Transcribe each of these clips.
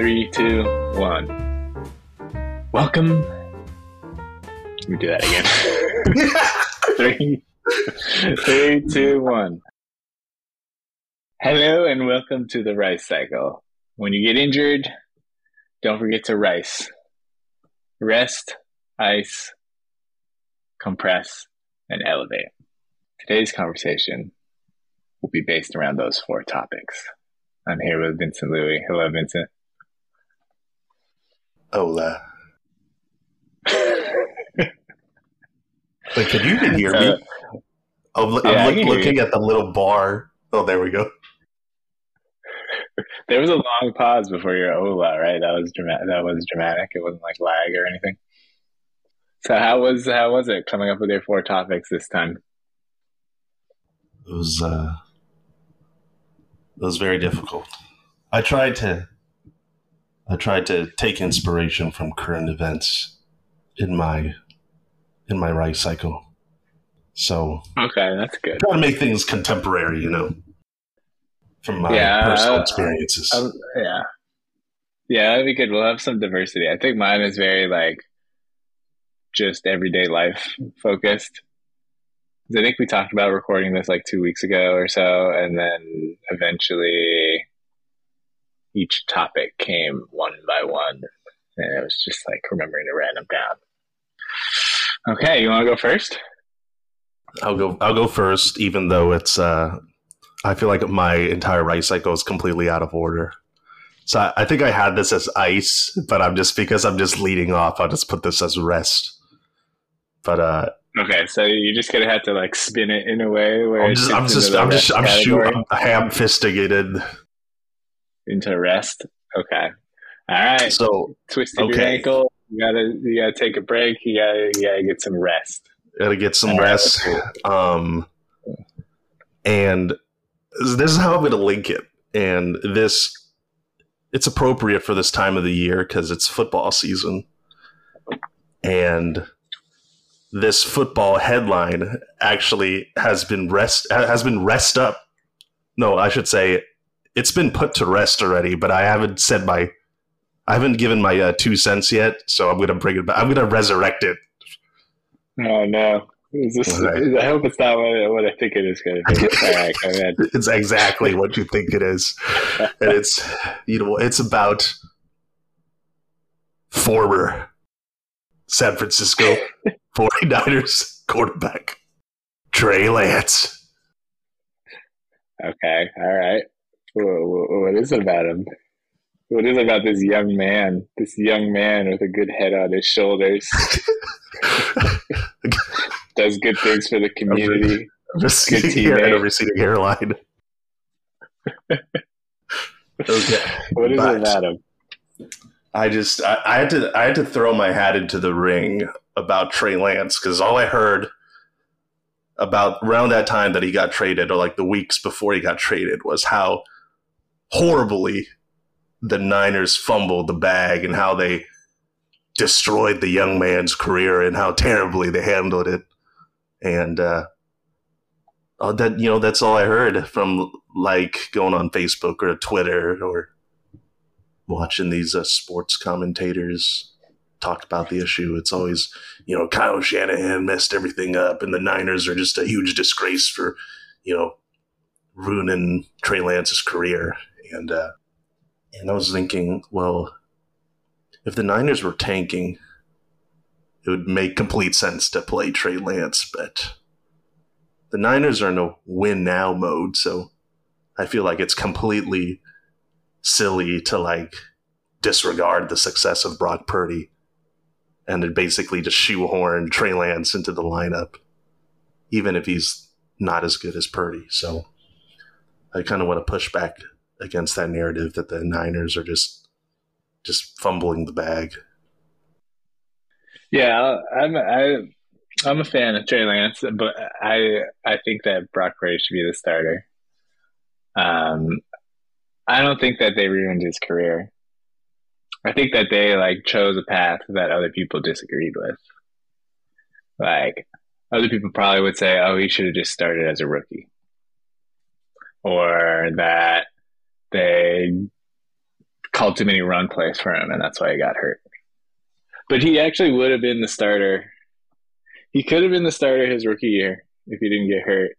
Three, two, one. Welcome. Let me do that again. three, three, two, one. Hello and welcome to the Rice Cycle. When you get injured, don't forget to rice. Rest, ice, compress, and elevate. Today's conversation will be based around those four topics. I'm here with Vincent Louis. Hello, Vincent. Hola. Wait, can you even hear me? I'm, I'm yeah, I look- looking at the little bar. Oh, there we go. There was a long pause before your hola, right? That was dramatic. That was dramatic. It wasn't like lag or anything. So how was how was it coming up with your four topics this time? It was uh, it was very difficult. I tried to I tried to take inspiration from current events in my in my rice cycle. So Okay, that's good. trying to make things contemporary, you know, from my Yeah, personal uh, experiences. Um, yeah, yeah, that'd be good. We'll have some diversity. I think mine is very like just everyday life focused. I think we talked about recording this like two weeks ago or so, and then eventually each topic came one by one, and it was just like remembering to write them down. Okay, you want to go first? I'll go. I'll go first, even though it's. Uh, I feel like my entire rice cycle is completely out of order. So I, I think I had this as ice, but I'm just because I'm just leading off. I'll just put this as rest. But uh, Okay, so you're just gonna have to like spin it in a way where I'm it just, I'm just, I'm just, I'm category. shooting, I'm ham fistigated. Into rest. Okay. All right. So Twisted your ankle. You gotta you gotta take a break. You gotta you gotta get some rest. gotta get some All right, rest. Um, and this is how I'm gonna link it. And this, it's appropriate for this time of the year because it's football season. And this football headline actually has been rest has been rest up. No, I should say it's been put to rest already. But I haven't said my, I haven't given my uh, two cents yet. So I'm gonna bring it back. I'm gonna resurrect it. Oh no. Is this, right. I hope it's not what, what I think it is going to be. All right, go ahead. it's exactly what you think it is and it's you know it's about former san francisco 49ers quarterback trey lance Okay, all right. Wha- wha- What is it about him? What is it about this young man? This young man with a good head on his shoulders does good things for the community. Good hair and a teammate. receding hairline okay What is But- it about him? I just I, I had to I had to throw my hat into the ring about Trey Lance because all I heard about around that time that he got traded or like the weeks before he got traded was how horribly the Niners fumbled the bag and how they destroyed the young man's career and how terribly they handled it and uh uh, that you know that's all I heard from like going on Facebook or Twitter or watching these uh, sports commentators talk about the issue. It's always, you know, Kyle Shanahan messed everything up, and the Niners are just a huge disgrace for, you know, ruining Trey Lance's career. And uh, and I was thinking, well, if the Niners were tanking, it would make complete sense to play Trey Lance, but the Niners are in a win now mode, so I feel like it's completely silly to like disregard the success of Brock Purdy and basically just shoehorn Trey Lance into the lineup, even if he's not as good as Purdy. So I kind of want to push back against that narrative that the Niners are just just fumbling the bag. Yeah, I'm I, I'm a fan of Trey Lance, but I I think that Brock Purdy should be the starter. Um, I don't think that they ruined his career. I think that they like chose a path that other people disagreed with. Like other people probably would say, "Oh, he should have just started as a rookie," or that they called too many run plays for him, and that's why he got hurt. But he actually would have been the starter. He could have been the starter his rookie year if he didn't get hurt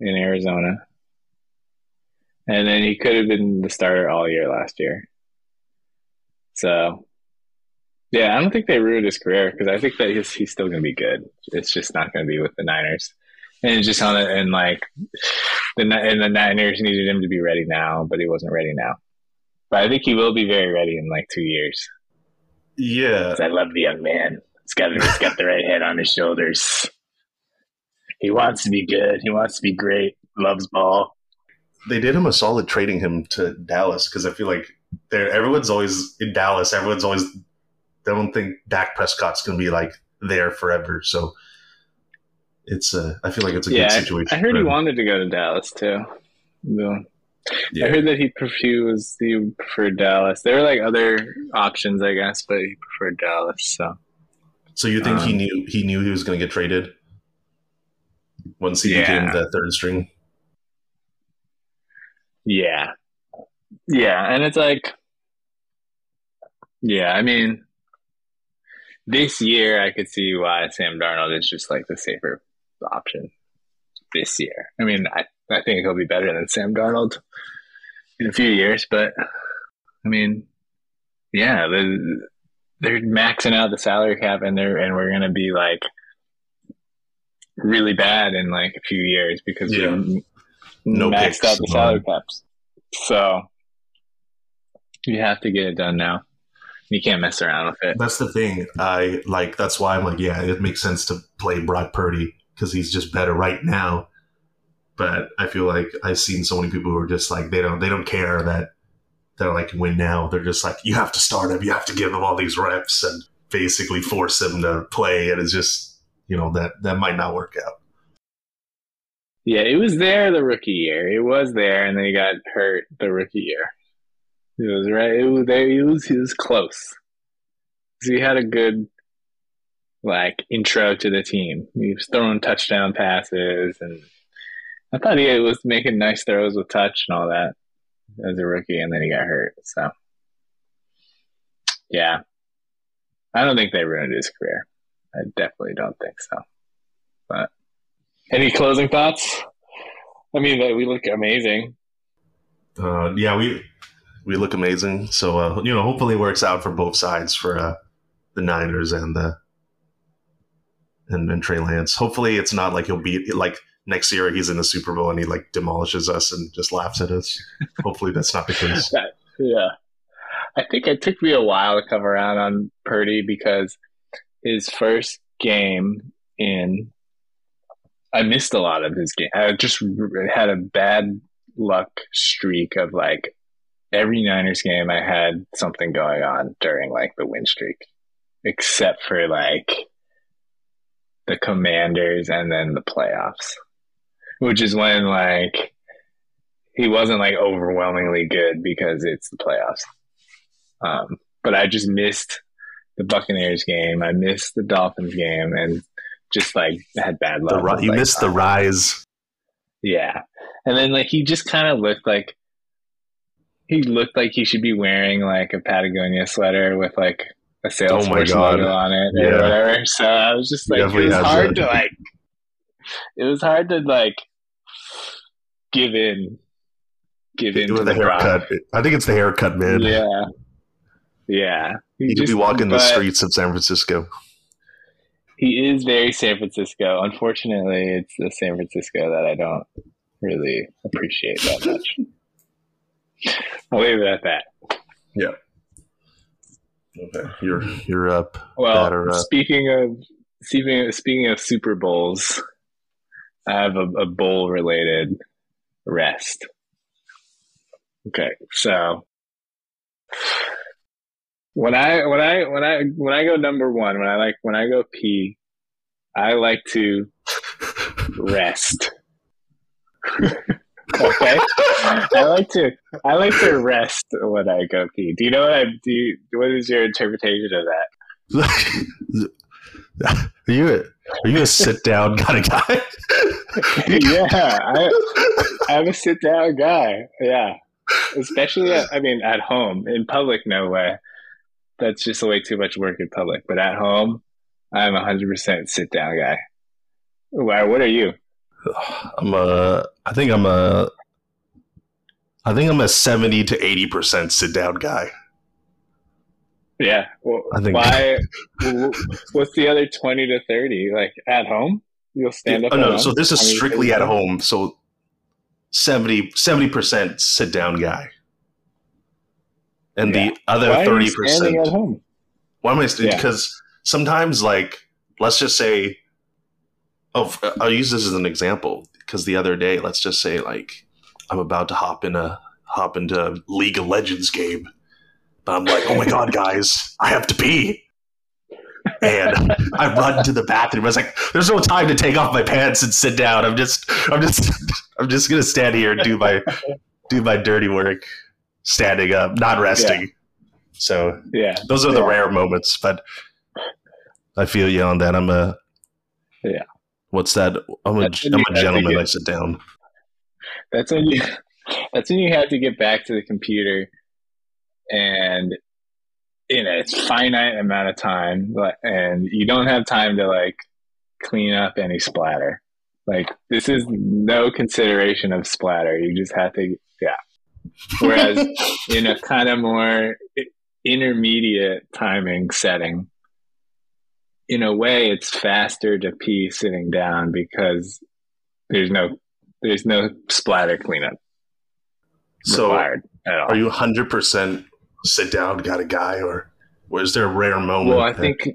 in Arizona. And then he could have been the starter all year last year. So, yeah, I don't think they ruined his career because I think that he's, he's still going to be good. It's just not going to be with the Niners. And just on it, and like the and the Niners needed him to be ready now, but he wasn't ready now. But I think he will be very ready in like two years. Yeah, I love the young man. He's got he's got the right head on his shoulders. He wants to be good. He wants to be great. Loves ball. They did him a solid trading him to Dallas because I feel like there everyone's always in Dallas. Everyone's always they don't think Dak Prescott's going to be like there forever. So it's a I feel like it's a yeah, good situation. I heard he wanted to go to Dallas too. Yeah. Yeah. I heard that he, was he preferred Dallas. There were like other options, I guess, but he preferred Dallas. So, so you think um, he knew he knew he was going to get traded once he yeah. became the third string? Yeah, yeah, and it's like, yeah, I mean, this year I could see why Sam Darnold is just like the safer option this year. I mean, I I think he'll be better than Sam Darnold in a few years, but I mean, yeah, they're, they're maxing out the salary cap, and they're and we're gonna be like really bad in like a few years because yeah. we no maxed picks. out the salary caps. So you have to get it done now. You can't mess around with it. That's the thing. I like. That's why I'm like, yeah, it makes sense to play Brock Purdy because he's just better right now. But I feel like I've seen so many people who are just like they don't they don't care that they're like win now. They're just like you have to start him, you have to give him all these reps and basically force him to play. And it's just you know that that might not work out. Yeah, it was there the rookie year. It was there, and then he got hurt the rookie year. It was right. It was there. He was he was close. He had a good like intro to the team. He was throwing touchdown passes, and I thought he was making nice throws with touch and all that as a rookie, and then he got hurt. So, yeah, I don't think they ruined his career. I definitely don't think so. But any closing thoughts? I mean, we look amazing. Uh, yeah, we we look amazing. So uh, you know, hopefully, it works out for both sides for uh, the Niners and the and, and Trey Lance. Hopefully, it's not like he'll be like next year he's in the Super Bowl and he like demolishes us and just laughs at us. Hopefully, that's not the case. yeah, I think it took me a while to come around on Purdy because his first game in, I missed a lot of his game. I just had a bad luck streak of like every Niners game I had something going on during like the win streak, except for like the Commanders and then the playoffs, which is when like he wasn't like overwhelmingly good because it's the playoffs. Um, but I just missed the Buccaneers game. I missed the Dolphins game and just like had bad luck. The, you like, missed the rise. Yeah. And then like he just kind of looked like he looked like he should be wearing like a Patagonia sweater with like a Salesforce oh logo on it yeah. or whatever. So I was just like, it was hard to like, it was hard to like give in, give in with the, the haircut. I think it's the haircut, man. Yeah, yeah. He, he could be walking the streets of San Francisco. He is very San Francisco. Unfortunately, it's the San Francisco that I don't really appreciate that much. I'll leave it at that. Yeah. Okay, you're you're up. Well, up. speaking of speaking of, speaking of Super Bowls, I have a, a bowl related rest. Okay, so when I when I when I when I go number one, when I like when I go pee, I like to rest. okay. I like to I like to rest when I go pee. Do you know what I do? You, what is your interpretation of that? are you a, are you a sit down kind of guy? yeah, I, I'm a sit down guy. Yeah. Especially, at, I mean, at home. In public, no way. That's just way too much work in public. But at home, I'm a 100% sit down guy. Wow, what are you? I'm a. I think I'm a. I think I'm a seventy to eighty percent sit down guy. Yeah. Well, I think- why? what's the other 20 to 30? Like at home? You'll stand up. Oh no! home? So this is strictly at home. So 70 percent sit down guy, and Yeah. the other thirty percent. at home? Why am I? st- Yeah. Because sometimes, like, let's just say, oh, I'll use this as an example. Because the other day, let's just say, like, I'm about to hop in a hop into League of Legends game, but I'm like, oh my god, guys, I have to pee. And I run to the bathroom. I was like, "There's no time to take off my pants and sit down. I'm just, I'm just, I'm just gonna stand here and do my, do my dirty work, standing up, not resting." So Yeah. those are the Yeah. rare moments, but I feel you on that. I'm a Yeah. What's that? I'm a, I'm a gentleman. I sit down. That's when you that's when you have to get back to the computer and in a finite amount of time and you don't have time to like clean up any splatter. Like this is no consideration of splatter. You just have to yeah. Whereas in a kind of more intermediate timing setting, in a way it's faster to pee sitting down because there's no there's no splatter cleanup So, required at all. are you 100 percent sit down, got a guy, or was there a rare moment? well, I that- think,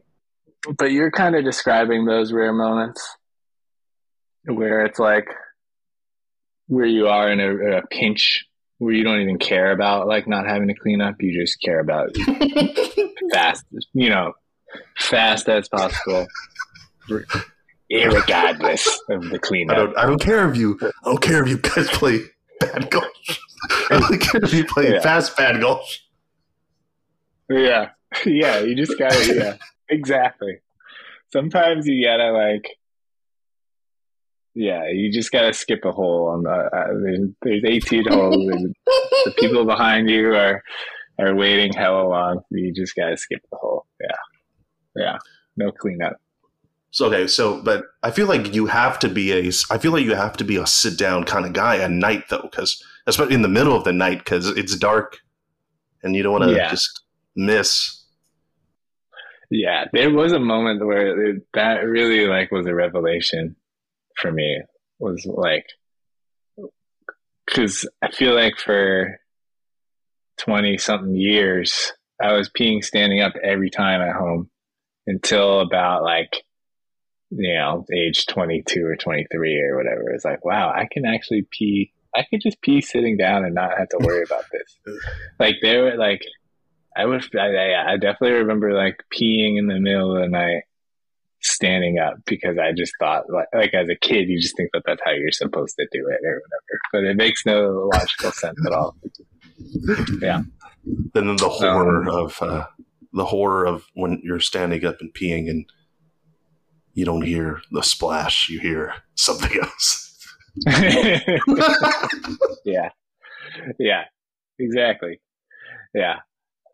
but you're kind of describing those rare moments where it's like where you are in a, a pinch where you don't even care about like not having to clean up. You just care about fast, you know, fast as possible, irregardless of the I cleanup. don't. I don't care if you. I don't care if you guys play bad golf. I don't care if you play Yeah. fast bad golf. Yeah. Yeah. You just gotta, yeah. Exactly. Sometimes you gotta, like, yeah, you just gotta skip a hole on the, uh, there's, there's 18 holes and the people behind you are, are waiting hella long. You just gotta skip the hole. Yeah. No cleanup. So okay, so but I feel like you have to be a. I feel like you have to be a sit down kind of guy at night though, because especially in the middle of the night because it's dark, and you don't want to Yeah. just miss. Yeah. There was a moment where it, that really, like, was a revelation for me. Was like, because I feel like for 20 something years, I was peeing standing up every time at home until about like, you know, age 22 or 23 or whatever. It's like, wow, I can actually pee. I could just pee sitting down and not have to worry about this. Like, there were like, I would, I, I I definitely remember like peeing in the middle of the night standing up because I just thought like, like as a kid, you just think that that's how you're supposed to do it or whatever, but it makes no logical sense at all. Yeah. And then the horror Um, of uh, the horror of when you're standing up and peeing and you don't hear the splash, you hear something else. yeah. Yeah. Exactly. Yeah.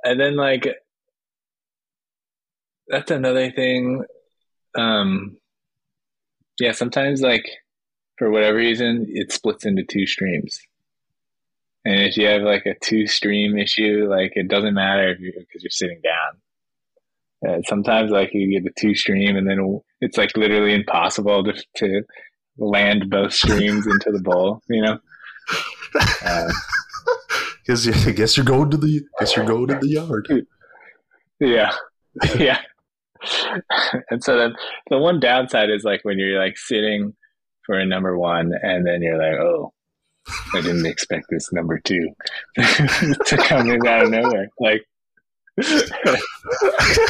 And then like that's another thing. Um yeah, sometimes like for whatever reason it splits into two streams. And if you have like a two stream issue, like it doesn't matter if you because you're sitting down. Uh, sometimes like you get the two stream and then it's like literally impossible to to land both streams into the bowl, you know? Uh, Because I guess you're going to the guess you're going to the yard. Yeah. Yeah. and so then the one downside is like when you're like sitting for a number one and then you're like, oh, I didn't expect this number two to come in out of nowhere. Like, then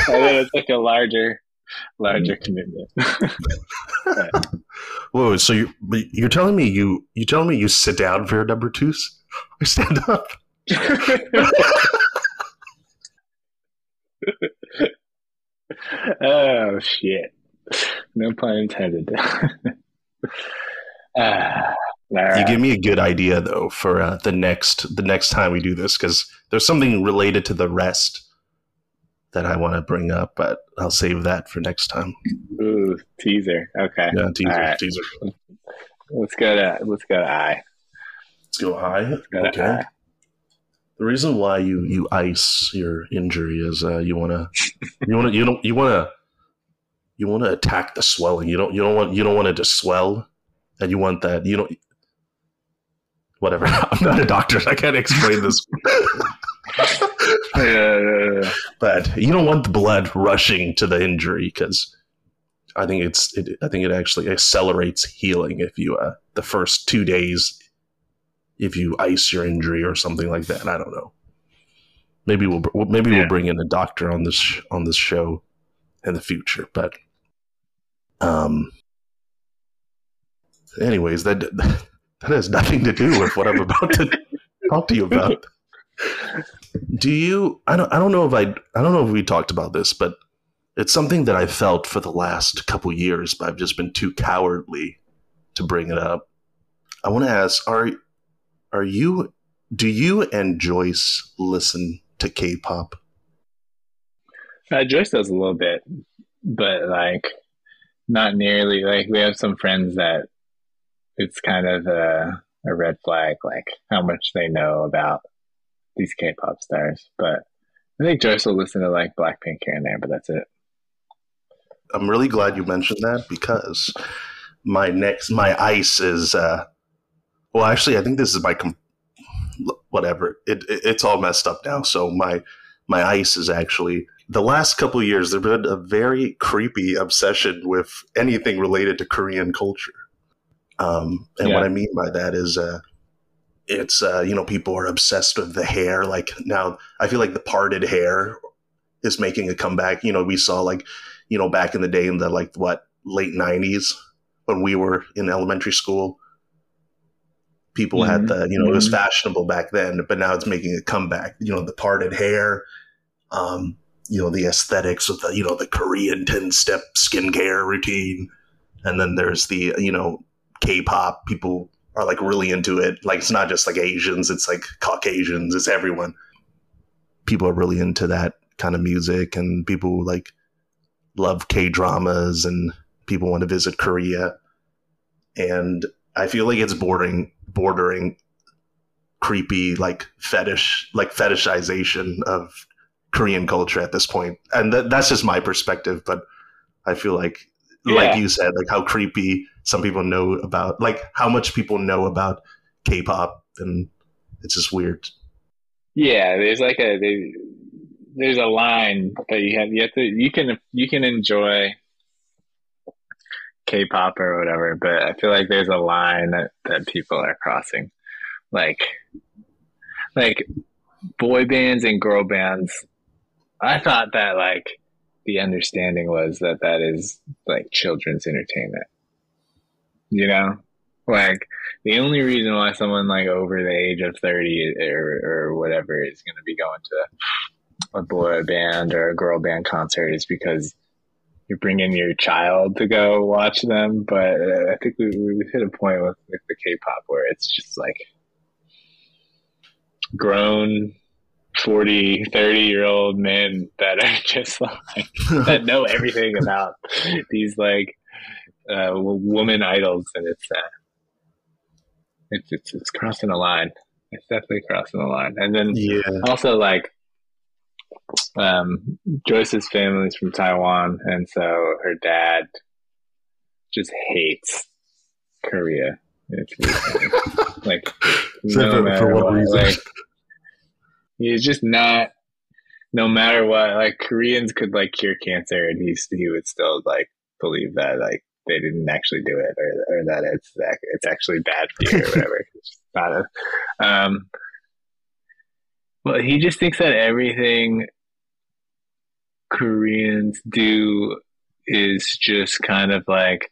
it's like a larger, larger commitment. Whoa! So you you're telling me you you telling me you sit down for your number twos? I stand up. oh shit! No pun intended. Ah, Right. You give me a good idea though for uh, the next the next time we do this because there's something related to the rest that I want to bring up, but I'll save that for next time. Ooh, teaser. Okay. Yeah, teaser. Right. Teaser. Let's go to let's go to I. Let's go I. Go okay. I. The reason why you you ice your injury is uh, you want to you want to you don't you want to you want to attack the swelling. You don't you don't want you don't want it to swell, and you want that you don't. Whatever. I'm not a doctor. I can't explain this. yeah, yeah, yeah. But you don't want the blood rushing to the injury because I think it's it, I think it actually accelerates healing if you uh, the first two days if you ice your injury or something like that. I don't know. Maybe we'll maybe we'll bring in a doctor on this on this show in the future, but um. Anyways, that that has nothing to do with what I'm about to talk to you about. Do you? I don't. I don't know if I. I don't know if we talked about this, but it's something that I felt for the last couple years, but I've just been too cowardly to bring it up. I want to ask: Are are you? Do you and Joyce listen to K-pop? Uh, Joyce does a little bit, but like not nearly. Like we have some friends that it's kind of a, a red flag, like how much they know about these K-pop stars. But I think Joyce will listen to like Blackpink here and there, but that's it. I'm really glad you mentioned that because my next my ice is uh well actually I think this is my whatever it, it, it's all messed up now so my my ice is actually the last couple years there's been a very creepy obsession with anything related to Korean culture um and yeah. what I mean by that is uh it's uh you know people are obsessed with the hair like now I feel like the parted hair is making a comeback you know we saw like you know, back in the day in the like what late '90s when we were in elementary school. People mm-hmm. had the, you know, mm-hmm. it was mm-hmm. fashionable back then, but now it's making a comeback. You know, the parted hair, um, you know, the aesthetics of the, you know, the Korean 10 step skincare routine. And then there's the, you know, K pop. People are like really into it. Like it's not just like Asians, it's like Caucasians, it's everyone. People are really into that kind of music and people like love K dramas and people want to visit Korea. And I feel like it's bordering bordering creepy like fetish like fetishization of Korean culture at this point. And th- that's just my perspective, but I feel like yeah. like you said, like how creepy some people know about like how much people know about K-pop and it's just weird. Yeah, there's like a there's a line that you have you have to you can you can enjoy K-pop or whatever, but I feel like there's a line that, that people are crossing, like like boy bands and girl bands. I thought that like the understanding was that that is like children's entertainment. You know, like the only reason why someone like over the age of thirty or or whatever is going to be going to a boy band or a girl band concert is because you're bringing your child to go watch them. But uh, I think we, we've hit a point with, with the K-pop where it's just like grown 40, 30 year old men that are just like, that know everything about these like, uh, woman idols. And it's, uh, it's, it's, it's crossing a line. It's definitely crossing the line. And then yeah. also like, um, Joyce's family is from Taiwan, and so her dad just hates Korea. It's like no for, matter for what, what reason? like he's just not. No matter what, like Koreans could like cure cancer, and he's he would still like believe that like they didn't actually do it, or or that it's it's actually bad for you or whatever. it's not a, um, well, he just thinks that everything Koreans do is just kind of like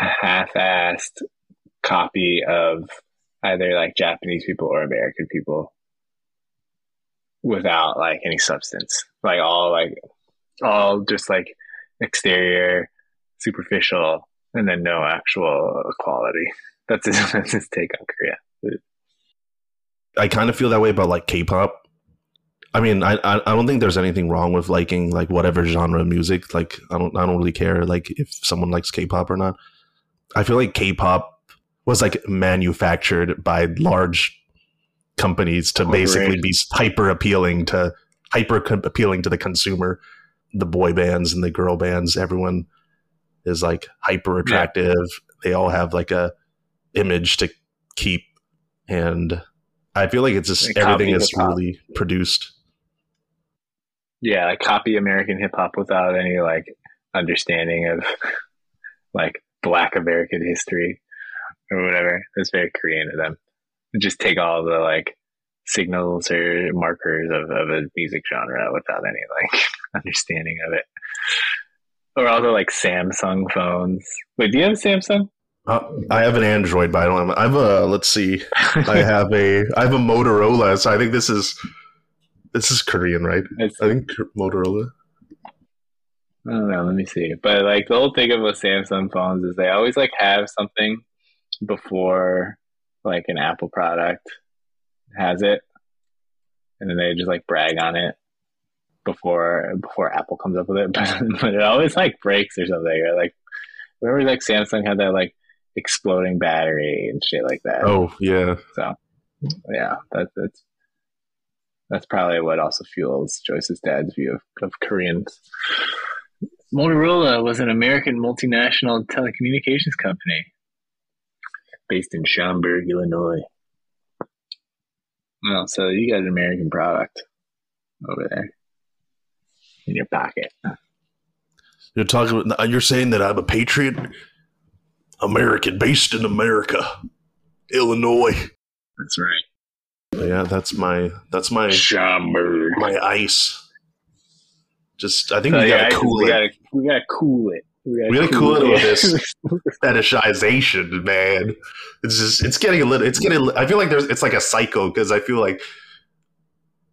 a half-assed copy of either like Japanese people or American people without like any substance. Like all like all just like exterior, superficial, and then no actual quality. That's his, that's his take on Korea. I kind of feel that way about like K-pop. I mean, I I I don't think there's anything wrong with liking like whatever genre of music. Like, I don't I don't really care like if someone likes K-pop or not. I feel like K-pop was like manufactured by large companies to oh, basically be hyper appealing to hyper appealing to the consumer. The boy bands and the girl bands, everyone is like hyper attractive. They all have like a image to keep, and I feel like it's just They everything is really produced. Yeah, like copy American hip hop without any like understanding of like Black American history or whatever. It's very Korean to them. Just take all the like signals or markers of, of a music genre without any like understanding of it. Or also like Samsung phones. Wait, do you have a Samsung? Uh, I have an Android, but I don't have. I have a. Let's see. I have a. I have a Motorola. So I think this is. This is Korean, right? It's- I think Motorola. I don't know. Let me see. But like the whole thing of with Samsung phones is they always like have something before like an Apple product has it, and then they just like brag on it before before Apple comes up with it. But, but it always like breaks or something. Or like remember like Samsung had that like exploding battery and shit like that. Oh yeah. So yeah, that, that's that's probably what also fuels Joyce's dad's view of, of Koreans. Motorola was an American multinational telecommunications company based in Schaumburg, Illinois. Well, so you got an American product over there in your pocket. You're talking. About, You're saying that I'm a patriot, American, based in America, Illinois. That's right. Yeah, that's my. That's my Schaumburg. my ice. Just, I think So, we yeah, gotta I- cool we it. gotta we gotta cool it. We gotta, We gotta cool it with this. fetishization, man. It's just it's getting a little it's getting I feel like there's it's like a cycle because I feel like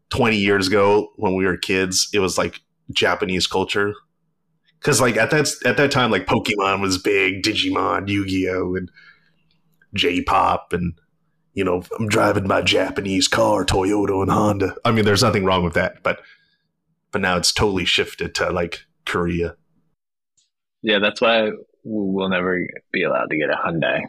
20 years ago when we were kids, it was like Japanese culture. Cause like at that at that time, like Pokemon was big, Digimon, Yu-Gi-Oh! and J-pop and you know, I'm driving my Japanese car, Toyota and Honda. I mean, there's nothing wrong with that, but but now it's totally shifted to like Korea. Yeah, that's why we'll never be allowed to get a Hyundai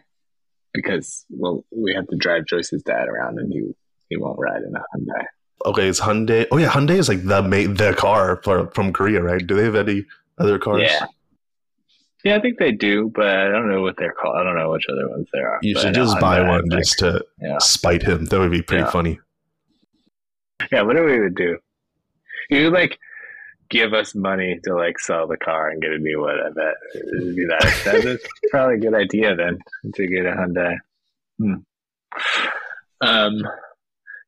because well, we have to drive Joyce's dad around, and he he won't ride in a Hyundai. Okay, it's Hyundai. Oh yeah, Hyundai is like the ma- the car for, from Korea, right? Do they have any other cars? Yeah, yeah, I think they do, but I don't know what they're called. I don't know which other ones there are. You should just buy Hyundai, one just to yeah, spite him. That would be pretty Yeah. funny. yeah. Whatever we would do, you would like give us money to like sell the car and get a new one. I bet it'd be that. That's probably a good idea then to get a Hyundai. Hmm. Um,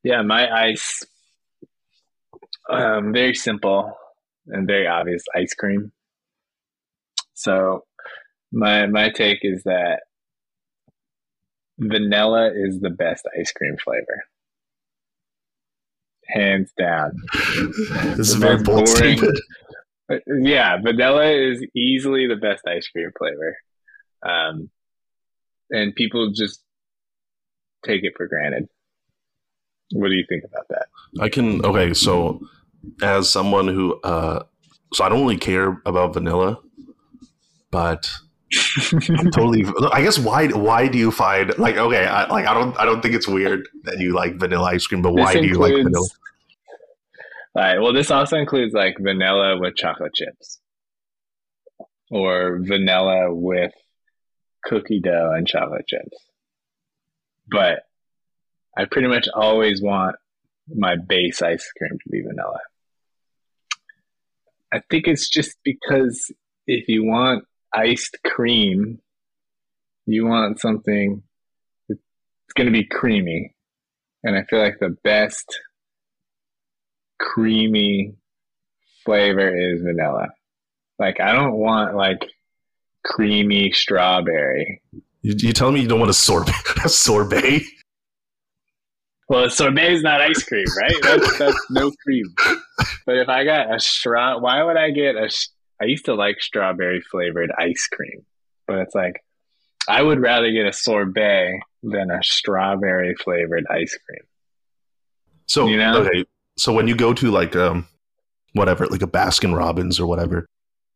yeah, my ice, um, very simple and very obvious ice cream. So my my take is that vanilla is the best ice cream flavor, hands down. This is very bold boring- statement. Yeah, vanilla is easily the best ice cream flavor. Um, and people just take it for granted. What do you think about that? I can okay, so as someone who uh so I don't really care about vanilla, but I'm totally I guess why why do you find like okay, I like I don't I don't think it's weird that you like vanilla ice cream, but why This do you like includes- vanilla? All right. Well, this also includes like vanilla with chocolate chips, or vanilla with cookie dough and chocolate chips. But I pretty much always want my base ice cream to be vanilla. I think it's just because if you want iced cream, you want something that's going to be creamy. And I feel like the best creamy flavor is vanilla. Like I don't want like creamy strawberry. You, you telling me you don't want a sorbet a sorbet? Well, a sorbet is not ice cream, right? That's, that's no cream. But if I got a straw, why would I get a? I used to like strawberry flavored ice cream, but it's like I would rather get a sorbet than a strawberry flavored ice cream. So You know? okay, so when you go to like um whatever, like a Baskin Robbins or whatever,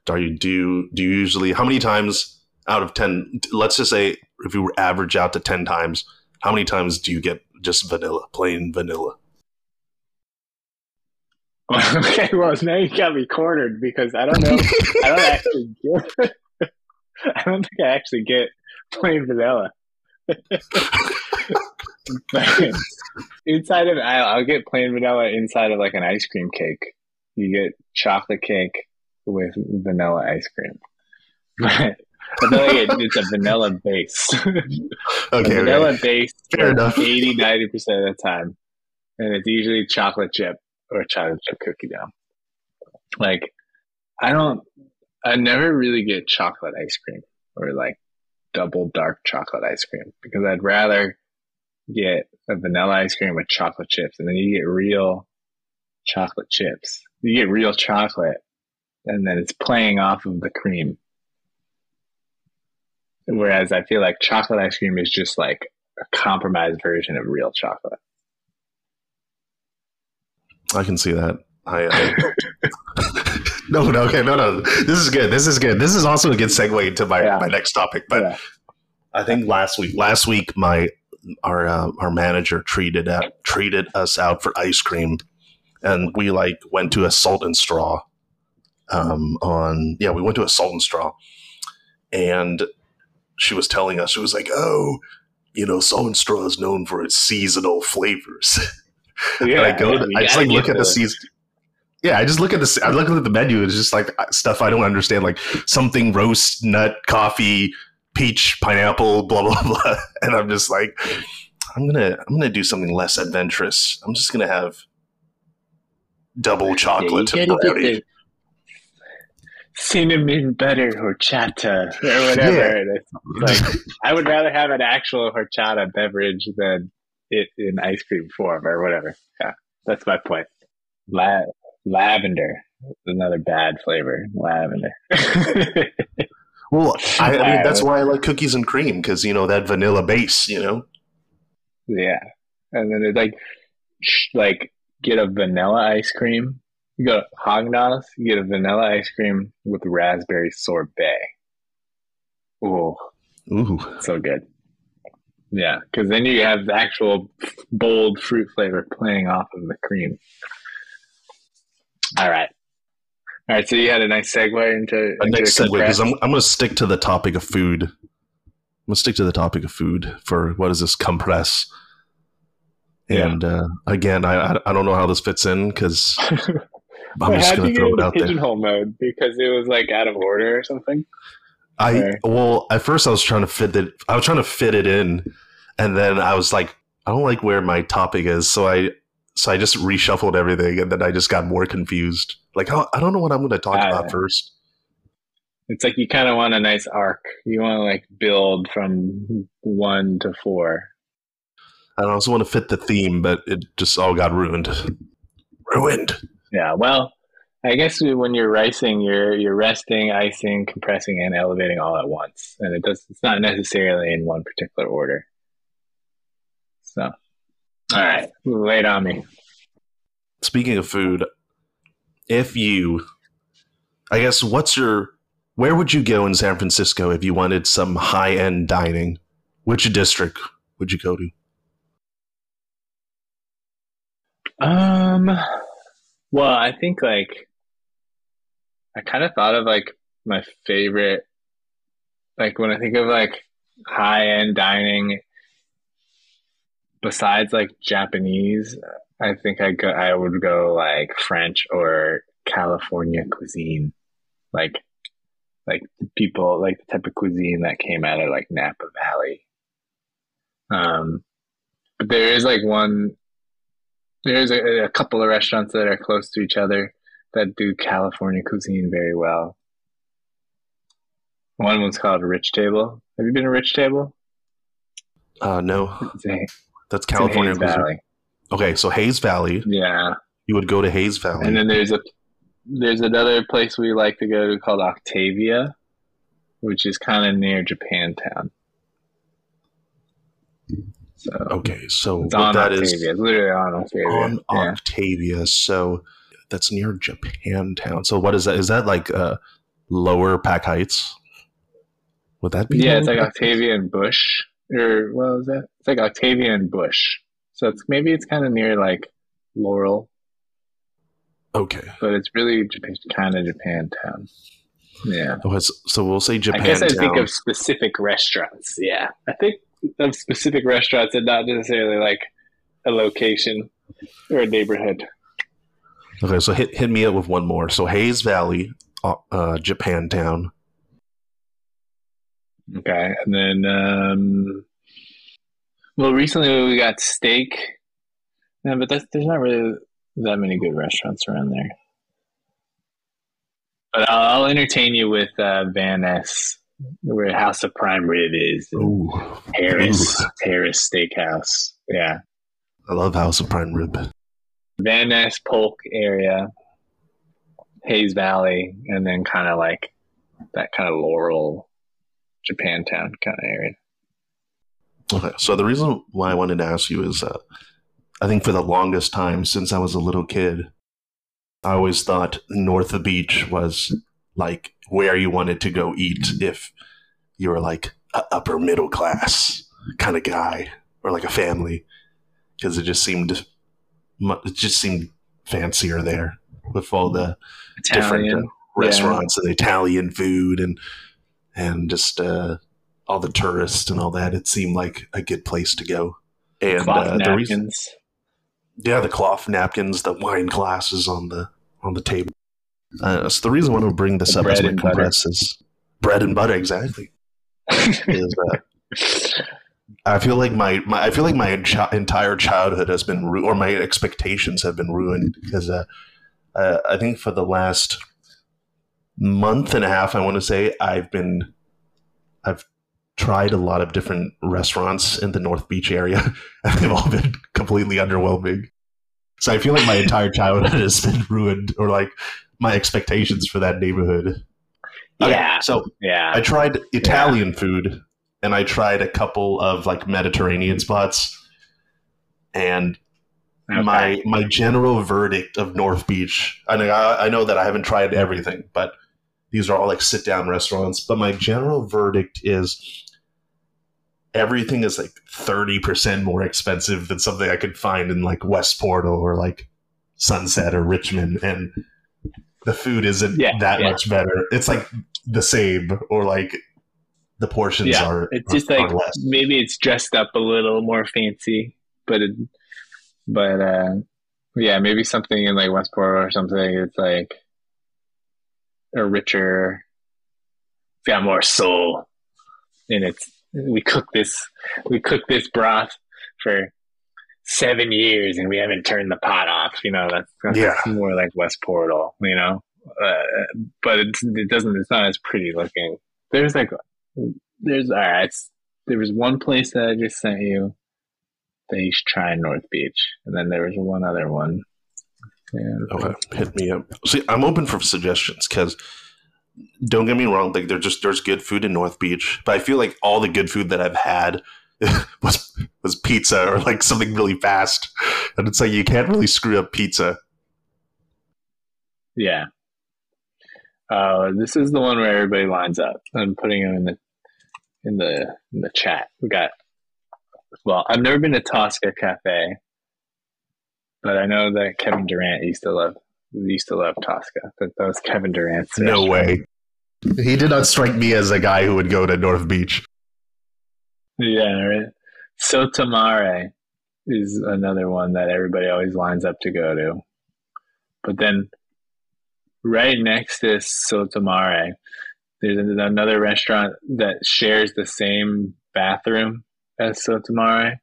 are you do you, do you usually how many times out of ten? Let's just say if you were average out to ten times, how many times do you get just vanilla, plain vanilla? okay, well now you got me cornered because I don't know. I don't actually get. I don't think I actually get plain vanilla. Inside of I'll, get plain vanilla inside of like an ice cream cake. You get chocolate cake with vanilla ice cream. But I feel like it, it's a vanilla base. Okay, vanilla base Fair enough. 80 90% of the time. And it's usually chocolate chip or chocolate chip cookie dough. Like, I don't, I never really get chocolate ice cream or like double dark chocolate ice cream because I'd rather get a vanilla ice cream with chocolate chips and then you get real chocolate chips. You get real chocolate and then it's playing off of the cream. Whereas I feel like chocolate ice cream is just like a compromised version of real chocolate. I can see that. I, I no, no, okay, no, no. This is good. This is good. This is also a good segue into my, Yeah. my next topic. But Yeah. I think last week, last week, my our uh, our manager treated uh, treated us out for ice cream, and we like went to a Salt and Straw. Um, on yeah, we went to a Salt and Straw, and she was telling us she was like, "Oh, you know, Salt and Straw is known for its seasonal flavors." and I go, yeah, you I just like look at the season. Yeah, I just look at the I look at the menu. It's just like uh, stuff I don't understand, like something roast nut coffee peach pineapple blah blah blah and i'm just like i'm gonna i'm gonna do something less adventurous i'm just gonna have double chocolate Yeah, brownie cinnamon butter horchata or whatever Yeah. Like, I would rather have an actual horchata beverage than it in ice cream form or whatever. Yeah, that's my point. La- lavender, another bad flavor. Lavender. well I, I mean that's why i like cookies and cream because you know that vanilla base you know Yeah, and then it's like, sh- like get a vanilla ice cream. You go to Haagen-Dazs, you get a vanilla ice cream with raspberry sorbet. Oh, ooh so good. Yeah, because then you have the actual bold fruit flavor playing off of the cream. All right, all right. So you had a nice segue into, a next segue because I'm, I'm gonna stick to the topic of food i'm gonna stick to the topic of food for what is this compress Yeah. and uh, again I, I i don't know how this fits in because i'm Wait, just gonna get throw it out there pigeonhole mode because it was like out of order or something. I Okay. well, at first I was trying to fit it. I was trying to fit it in, and then I was like, I don't like where my topic is, so I so I just reshuffled everything, and then I just got more confused. Like, oh, I don't know what I'm going to talk Ah, about yeah. first. It's like you kind of want a nice arc. You want to like build from one to four. I also want to fit the theme, but it just all got ruined. Ruined. Yeah. Well, I guess when you're ricing, you're you're resting, icing, compressing, and elevating all at once, and it does. It's not necessarily in one particular order. So, all right, lay it on me. Speaking of food, if you, I guess, what's your, where would you go in San Francisco if you wanted some high end dining? Which district would you go to? Um, well, I think like I kind of thought of like my favorite, like when I think of like high end dining, besides like Japanese, I think I go I would go like French or California cuisine, like like people like the type of cuisine that came out of like Napa Valley. Um, but there is like one there's a, a couple of restaurants that are close to each other that do California cuisine very well. One was called Rich Table. Have you been to Rich Table? Uh, no, in, that's California. Cuisine. Okay, so Hayes Valley. Yeah, You would go to Hayes Valley. and then there's a there's another place we like to go to called Octavia, which is kind of near Japantown. So Okay, so on that Octavia. is literally on Octavia. on yeah. Octavia. So that's near Japantown. So what is that? Is that like uh, lower Pac Heights? Would that be? yeah, it's like? Octavia and Bush, or what was that? It's like Octavia and Bush. So it's maybe it's kind of near like Laurel, Okay. but it's really kind of Japantown. Yeah. Oh, so we'll say Japan. I guess I think of specific restaurants. Yeah, I think of specific restaurants and not necessarily like a location or a neighborhood. Okay, so hit hit me up with one more. So Hayes Valley, uh, uh, Japantown. Okay, and then um, well, recently we got steak. No, but that's, there's not really that many good restaurants around there. But I'll, I'll entertain you with uh, Van Ness, where House of Prime Rib is. Ooh, Harris, Harris Steakhouse. Yeah. I love House of Prime Rib. Van Ness Polk area, Hayes Valley, and then kind of like that kind of Laurel, Japantown kind of area. Okay, so the reason why I wanted to ask you is, uh, I think for the longest time since I was a little kid, I always thought North of Beach was like where you wanted to go eat if you were like a upper middle class kind of guy or like a family, because it just seemed it just seemed fancier there with all the different uh, Italian. restaurants and Italian food and and just uh, all the tourists and all that. It seemed like a good place to go. And uh, the reason, yeah, the cloth napkins, the wine glasses on the on the table. Uh, so the reason I want to bring this The up as bread my and butter. compress is bread and butter. Exactly. Is uh, I feel like my, my I feel like my chi- entire childhood has been ru- or my expectations have been ruined because uh, uh, I think for the last month and a half, I want to say I've been I've tried a lot of different restaurants in the North Beach area, and they've all been completely underwhelming. So I feel like my entire childhood has been ruined, or like my expectations for that neighborhood. Okay, yeah, so yeah. I tried Italian food and I tried a couple of like Mediterranean spots. And Okay. my my general verdict of North Beach, I know I, I know that I haven't tried everything, but these are all like sit down restaurants. But my general verdict is everything is like thirty percent more expensive than something I could find in like West Portal or like Sunset or Richmond, and the food isn't Yeah, that yeah. much better. It's like the same, or like the portions Yeah, are. It's just are like less. maybe it's dressed up a little more fancy, but it, but uh, yeah, maybe something in like Westport or something. It's like a richer, it's got more soul, and it's we cook this we cook this broth for seven years and we haven't turned the pot off. You know that's, that's Yeah. more like West Portal. You know, uh, but it's, it doesn't. It's not as pretty looking. There's like there's all right. There was one place that I just sent you that you should try in North Beach, and then there was one other one. Yeah, Okay, hit me up. See, I'm open for suggestions because don't get me wrong, like there's just there's good food in North Beach, but I feel like all the good food that I've had was was pizza or like something really fast, and it's like you can't really screw up pizza. yeah. Uh, this is the one where everybody lines up. I'm putting them in the in the in the chat. We got. Well, I've never been to Tosca Cafe, but I know that Kevin Durant used to love used to love Tosca. That, that was Kevin Durant's. No way. He did not strike me as a guy who would go to North Beach. Yeah, right. Sotto Mare is another one that everybody always lines up to go to. But then right next to Sotto Mare, there's another restaurant that shares the same bathroom as Sotto Mare.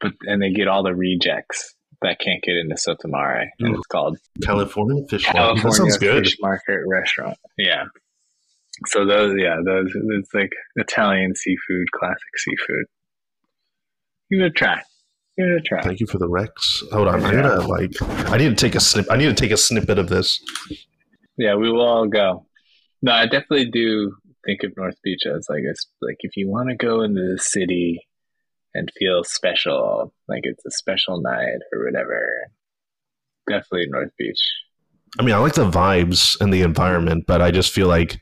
But and they get all the rejects that can't get into Sotto Mare. And hmm. it's called California fish market. That sounds good. Fish Market Restaurant. Yeah. So those, yeah, those it's like Italian seafood, classic seafood. Give it a try. Give it a try. Thank you for the Rex. Hold on, I gotta like I need to take a snip. I need to take a snippet of this. Yeah, we will all go. No, I definitely do think of North Beach as like it's like if you want to go into the city and feel special, like it's a special night or whatever. Definitely North Beach. I mean, I like the vibes and the environment, but I just feel like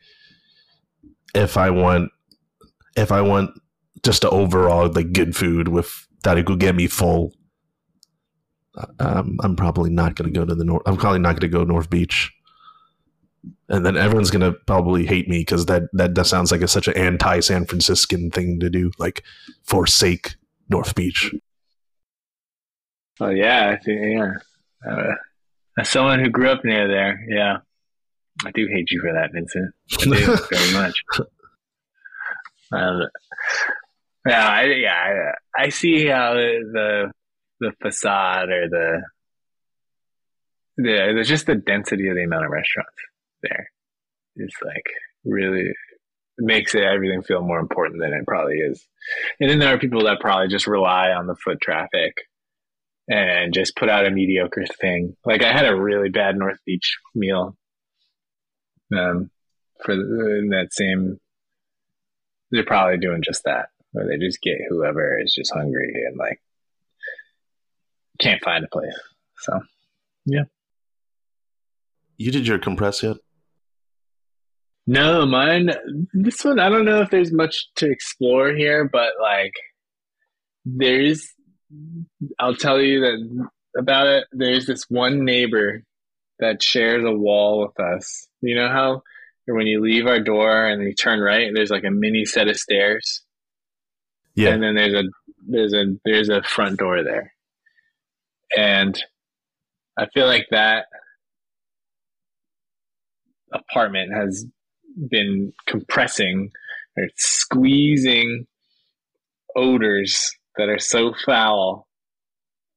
if I want, if I want just a overall like good food with that it could get me full, um, I'm probably not going to go to the north. I'm probably not going to go North Beach, and then everyone's going to probably hate me because that that that sounds like a, such an anti San Franciscan thing to do, like forsake North Beach. Oh yeah, I think yeah. Uh, as someone who grew up near there, yeah, I do hate you for that, Vincent. I do very much. Um, yeah, I, yeah, I, I see how the the facade or the the there's just the density of the amount of restaurants there is like really makes it everything feel more important than it probably is. And then there are people that probably just rely on the foot traffic and just put out a mediocre thing. Like I had a really bad North Beach meal um, for the, in that same. They're probably doing just that, where they just get whoever is just hungry and like can't find a place. So, yeah. You did your compress yet? No, mine. This one, I don't know if there's much to explore here, but like, there's. I'll tell you that about it. There's this one neighbor that shares a wall with us. You know how when you leave our door and you turn right, there's like a mini set of stairs. Yeah. And then there's a there's a there's a front door there. And I feel like that apartment has been compressing or squeezing odors that are so foul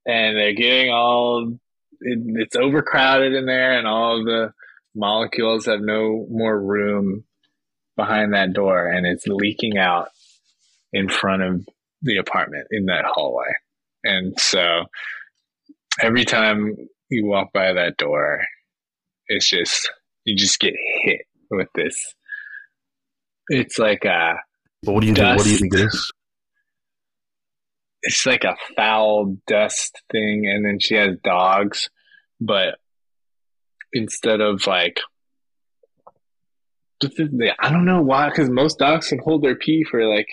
and they're getting all it, it's overcrowded in there and all the molecules have no more room behind that door and it's leaking out in front of the apartment in that hallway and so every time you walk by that door it's just you just get hit with this. It's like a. But what do you think? What do you think it is? It's like a foul dust thing, and then she has dogs, but instead of like, I don't know why, because most dogs can hold their pee for like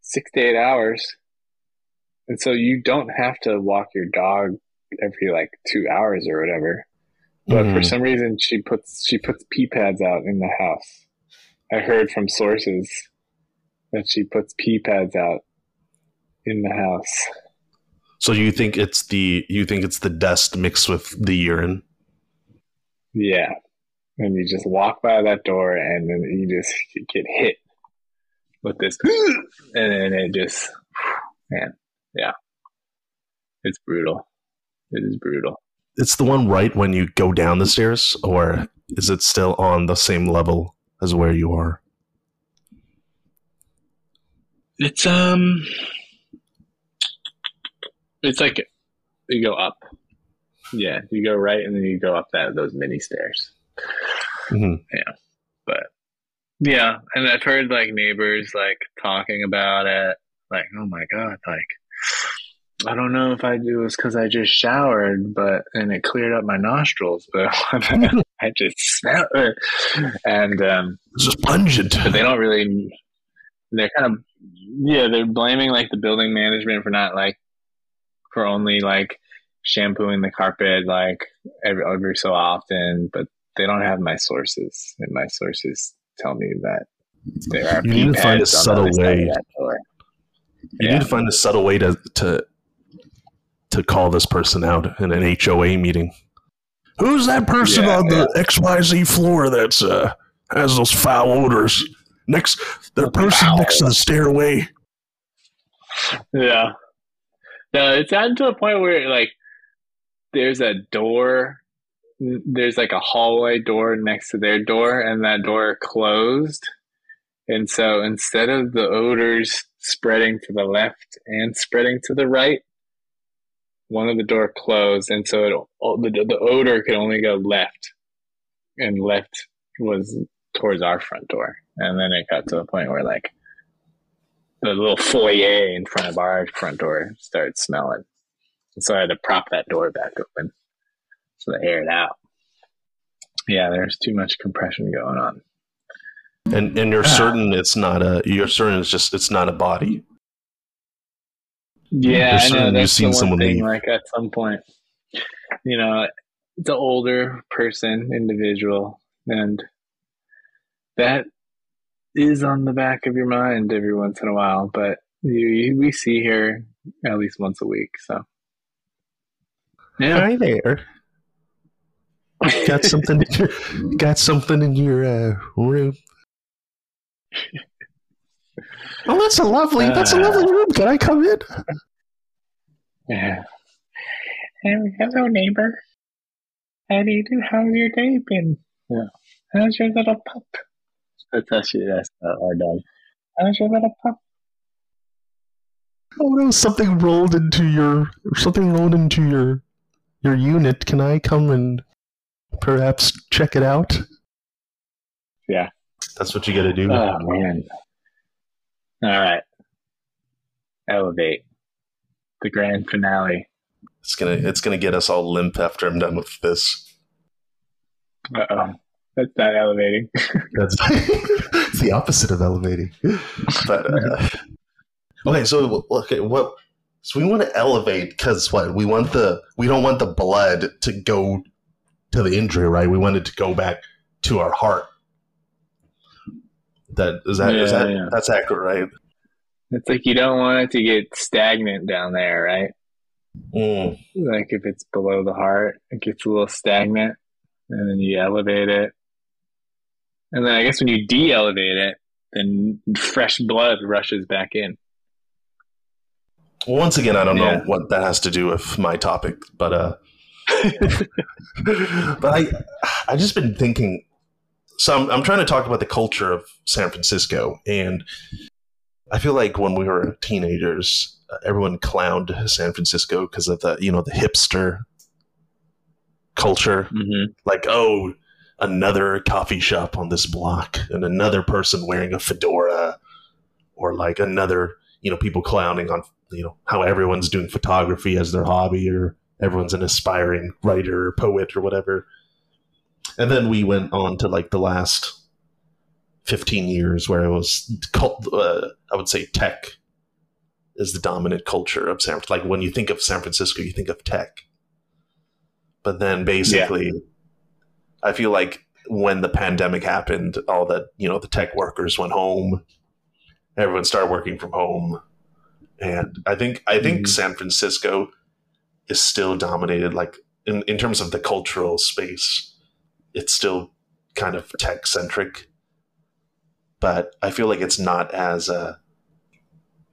six to eight hours, and so you don't have to walk your dog every like two hours or whatever. But mm-hmm. for some reason, she puts she puts pee pads out in the house. I heard from sources that she puts pee pads out in the house. So you think it's the you think it's the dust mixed with the urine? Yeah, and you just walk by that door, and then you just get hit with this, and then it just man, yeah, it's brutal. It is brutal it's the one right when you go down the stairs, or is it still on the same level as where you are? It's um, it's like you go up. Yeah, you go right, and then you go up that those mini stairs. Mm-hmm. Yeah, but yeah, and I've heard like neighbors like talking about it, like, oh my god, like I don't know if I do was because I just showered, but and it cleared up my nostrils, but I just smelled it, and um, it's just pungent. But they don't really. They're kind of yeah. They're blaming like the building management for not like for only like shampooing the carpet like every every so often, but they don't have my sources, and my sources tell me that there are. You need to find a subtle way. You yeah. need to find a subtle way to to to call this person out in an HOA meeting. Who's that person yeah, on the XYZ floor that's uh, has those foul odors? Next, the person wow. next to the stairway. Yeah. No, it's gotten to a point where like there's a door there's like a hallway door next to their door and that door closed. And so instead of the odors spreading to the left and spreading to the right, one of the door closed, and so it, the the odor could only go left, and left was towards our front door, and then it got to a point where like the little foyer in front of our front door started smelling. So I had to prop that door back open so they aired out. Yeah, there's too much compression going on. And and you're ah. certain it's not a you're certain it's just it's not a body. Yeah, I know that's the one thing. Leave. Like at some point, you know, the older person, individual, and that is on the back of your mind every once in a while. But you, we see her at least once a week, so yeah. Hi there. got something? got something in your uh, room? Oh, that's a lovely. Uh, that's a lovely room. Can I come in? Yeah. Hello, neighbor. How do you do? How's your day been? Yeah. How's your little pup? That's how she asked uh, our dog. How's your little pup? Oh no! Something rolled into your. Something rolled into your your unit. Can I come and perhaps check it out? Yeah. That's what you got to do. Oh, man. All right. Elevate. The grand finale. It's gonna it's gonna get us all limp after I'm done with this. Uh oh. That's not elevating. That's it's the opposite of elevating. But uh, okay, so okay, what so we want to elevate because what we want the we don't want the blood to go to the injury, right? We want it to go back to our heart. That is that yeah, is that yeah. that's accurate, right? It's like you don't want it to get stagnant down there, right? Mm. Like if it's below the heart, it gets a little stagnant, and then you elevate it, and then I guess when you de-elevate it, then fresh blood rushes back in. Once again, I don't yeah. know what that has to do with my topic, but uh, but I I just been thinking. So I'm, I'm trying to talk about the culture of San Francisco, and I feel like when we were teenagers, uh, everyone clowned San Francisco because of the you know the hipster culture. Mm-hmm. Like, oh, another coffee shop on this block, and another person wearing a fedora, or like another you know people clowning on you know how everyone's doing photography as their hobby or everyone's an aspiring writer or poet or whatever and then we went on to like the last 15 years where it was cult, uh, i would say tech is the dominant culture of san francisco like when you think of san francisco you think of tech but then basically yeah. I feel like when the pandemic happened all that you know the tech workers went home everyone started working from home and I think I think mm-hmm. San Francisco is still dominated like in, in terms of the cultural space. It's still kind of tech centric, but I feel like it's not as uh,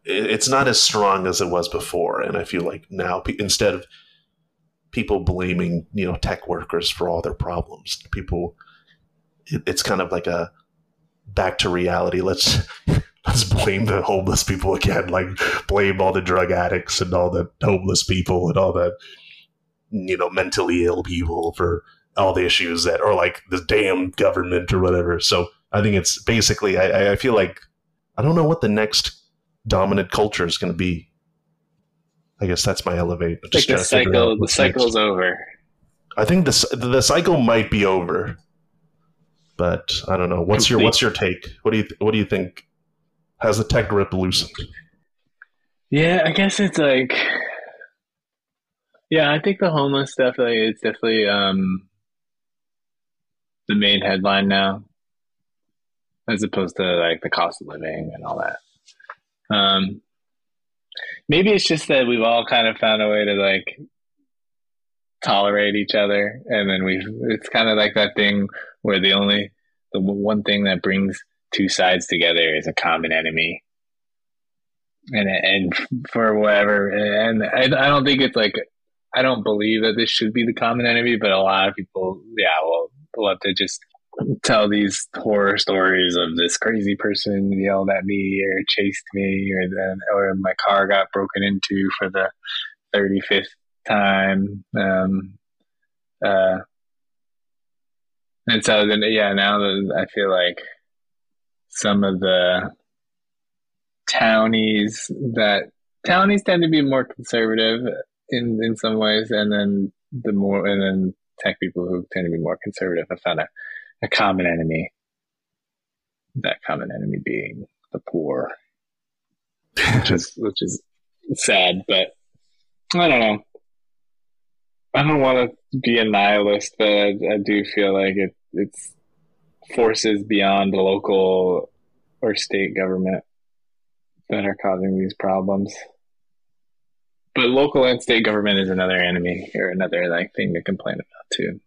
it's not as strong as it was before, and I feel like now instead of people blaming you know tech workers for all their problems, people it, it's kind of like a back to reality. Let's let's blame the homeless people again. Like blame all the drug addicts and all the homeless people and all the you know mentally ill people for all the issues that or like the damn government or whatever. So I think it's basically I, I feel like I don't know what the next dominant culture is going to be. I guess that's my elevate. Like the cycle, the cycle's next. over. I think the the cycle might be over, but I don't know. What's your what's your take? What do you what do you think has the tech grip loosened? Yeah, I guess it's like, yeah, I think the homeless stuff like it's definitely um the main headline now, as opposed to like the cost of living and all that. Um, maybe it's just that we've all kind of found a way to like tolerate each other, and then we it's kind of like that thing where the only the one thing that brings two sides together is a common enemy. And and for whatever, and I, I don't think it's like I don't believe that this should be the common enemy, but a lot of people, yeah, well, love to just tell these horror stories of this crazy person yelled at me or chased me or then or my car got broken into for the 35th time. Um uh and so then yeah now i feel like some of the townies that townies tend to be more conservative in in some ways, and then the more and then tech people who tend to be more conservative have found a, a common enemy. That common enemy being the poor, which is which is sad, but I don't know. I don't want to be a nihilist, but I, I do feel like it it's forces beyond the local or state government that are causing these problems. But local and state government is another enemy or another like thing to complain about too.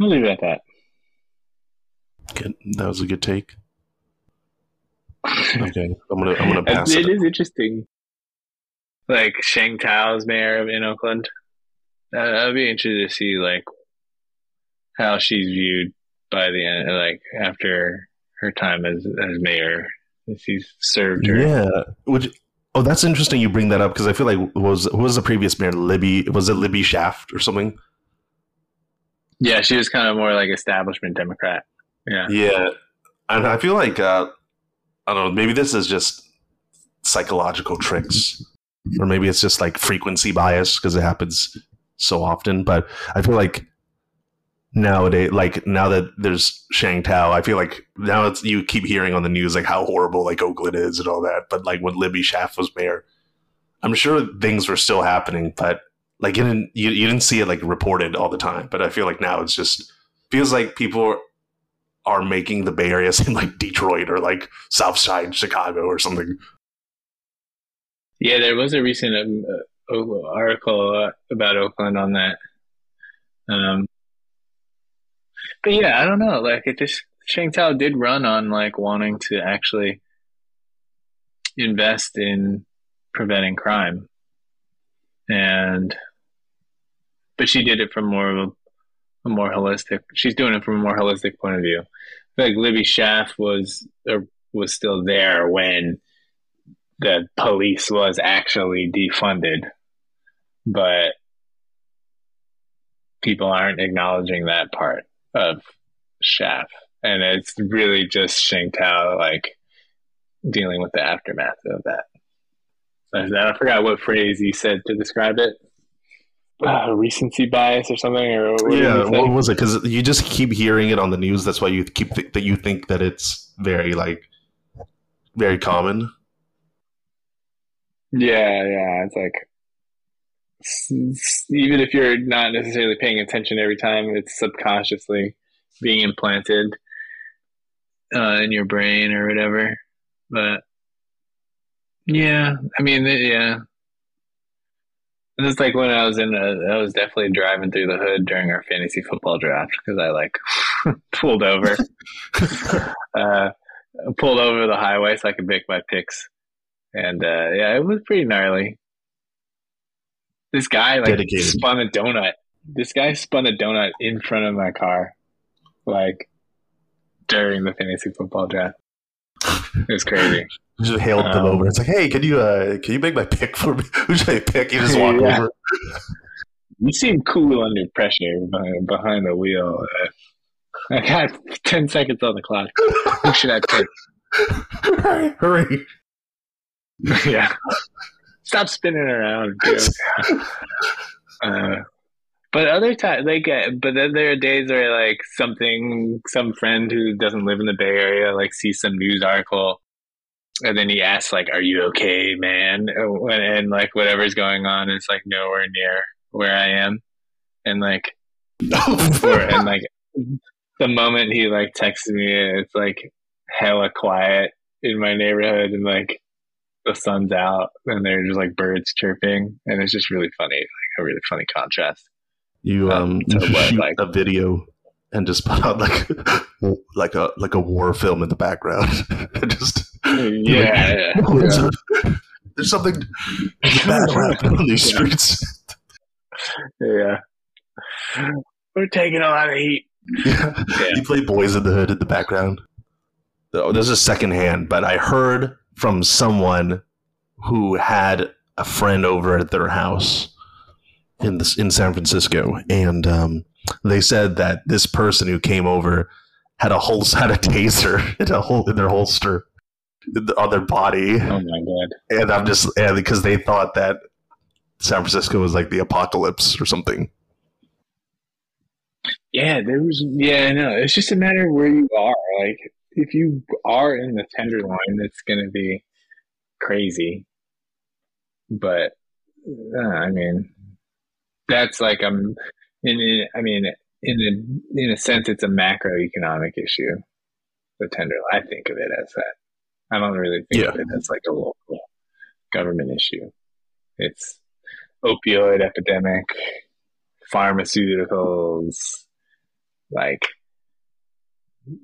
I'll leave it at that. Good. That was a good take. Okay, I'm gonna I'm gonna pass it. it. Is interesting. Like Sheng Thao's mayor in Oakland. Uh, I'd be interested to see like how she's viewed by the end, like after her time as as mayor, if she's served her. Yeah. Which oh, that's interesting. You bring that up because I feel like was was the previous mayor? Libby was it Libby Schaaf or something? Yeah, she was kind of more like establishment Democrat. Yeah. Yeah, and I feel like uh, I don't know. Maybe this is just psychological tricks, or maybe it's just like frequency bias because it happens so often. But I feel like nowadays, like now that there's Sheng Thao, I feel like now it's you keep hearing on the news like how horrible like Oakland is and all that. But like when Libby Schaaf was mayor, I'm sure things were still happening, but like you didn't you, you didn't see it like reported all the time. But I feel like now it's just feels like people are making the Bay Area seem like Detroit or like South Side Chicago or something. Yeah, there was a recent um, uh, article uh, about Oakland on that. Um, but yeah, I don't know. Like it just Sheng Thao did run on like wanting to actually invest in preventing crime, and but she did it from more of a, a more holistic. She's doing it from a more holistic point of view. Like Libby Schaaf was uh, was still there when the police was actually defunded, but people aren't acknowledging that part of Schaaf, and it's really just Sheng Thao like dealing with the aftermath of that. I forgot what phrase you said to describe it. Uh, recency bias or something, or what yeah, what was it? Because you just keep hearing it on the news. That's why you keep th- that you think that it's very like very common. Yeah, yeah. It's like even if you're not necessarily paying attention every time, it's subconsciously being implanted uh, in your brain or whatever. But yeah, I mean, it- yeah. It's like when I was in, a, I was definitely driving through the hood during our fantasy football draft because I like pulled over, uh, pulled over the highway so I could make my picks, and uh, yeah, it was pretty gnarly. This guy like Dedicated. spun a donut. This guy spun a donut in front of my car, like during the fantasy football draft. It was crazy. Just hailed them Um, over. It's like, hey, can you uh can you make my pick for me? Who should I pick? You just walk Yeah. over. You seem cool under pressure behind, behind the wheel. I got ten seconds on the clock. Who should I pick? hurry, hurry. yeah. Stop spinning around. Dude. Uh, but other times, like, uh, but then there are days where like something, some friend who doesn't live in the Bay Area, like sees some news article, and then he asks, like, "Are you okay, man?" And, and like whatever's going on is like nowhere near where I am, and like, or, and like the moment he like texts me, it's like hella quiet in my neighborhood, and like the sun's out, and they're just like birds chirping, and it's just really funny, like a really funny contrast. you um Um, you what, shoot like- a video and just put on like like a like a war film in the background. just Yeah, yeah, "Oh, there's, yeah. a- there's something there's a battle happening on these Yeah. streets. yeah. We're taking a lot of heat. Yeah. You play Boys in the Hood in the background. Oh, this is secondhand, but I heard from someone who had a friend over at their house in this in San Francisco, and um, they said that this person who came over had a whole had a taser in a hol- in their holster, on their body, Oh my god. and I'm just and because they thought that San Francisco was like the apocalypse or something. Yeah, there was. Yeah, no, it's just a matter of where you are. Like, if you are in the tenderloin, it's going to be crazy. But uh, I mean, that's like um, in, I mean, in a in a sense, it's a macroeconomic issue. The tenderloin, I think of it as that. I don't really think Yeah. of it as like a local government issue. It's opioid epidemic, pharmaceuticals, like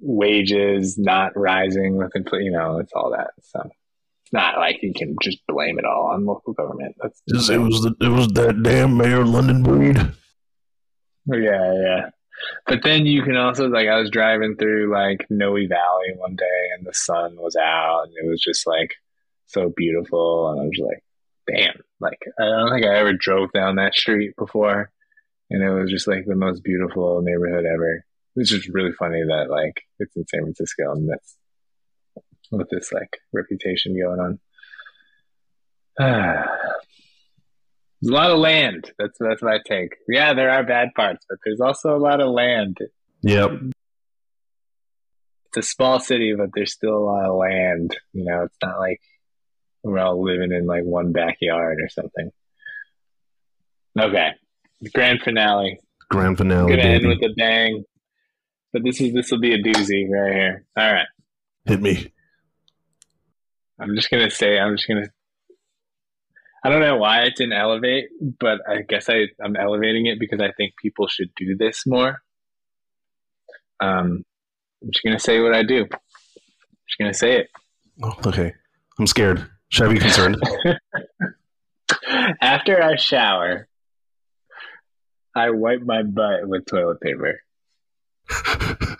wages not rising with inflation. You know, it's all that. So it's not like you can just blame it all on local government. That's It was, it was the it was that damn Mayor London Breed. Yeah, yeah. But then you can also like I was driving through like Noe Valley one day and the sun was out and it was just like so beautiful and I was like, damn, like I don't think I ever drove down that street before and it was just like the most beautiful neighborhood ever. It's just really funny that like it's in San Francisco and that's with this like reputation going on. There's a lot of land. That's that's my take. Yeah, there are bad parts, but there's also a lot of land. Yep. It's a small city, but there's still a lot of land. You know, it's not like we're all living in like one backyard or something. Okay, grand finale. Grand finale. Gonna end with a bang. But this is this will be a doozy right here. All right, Hit me. I'm just gonna say I'm just gonna. I don't know why I didn't elevate, but I guess I I'm elevating it because I think people should do this more. Um, I'm just gonna say what I do. I'm just gonna say it. Oh, okay. I'm scared. Should I be concerned? After I shower, I wipe my butt with toilet paper.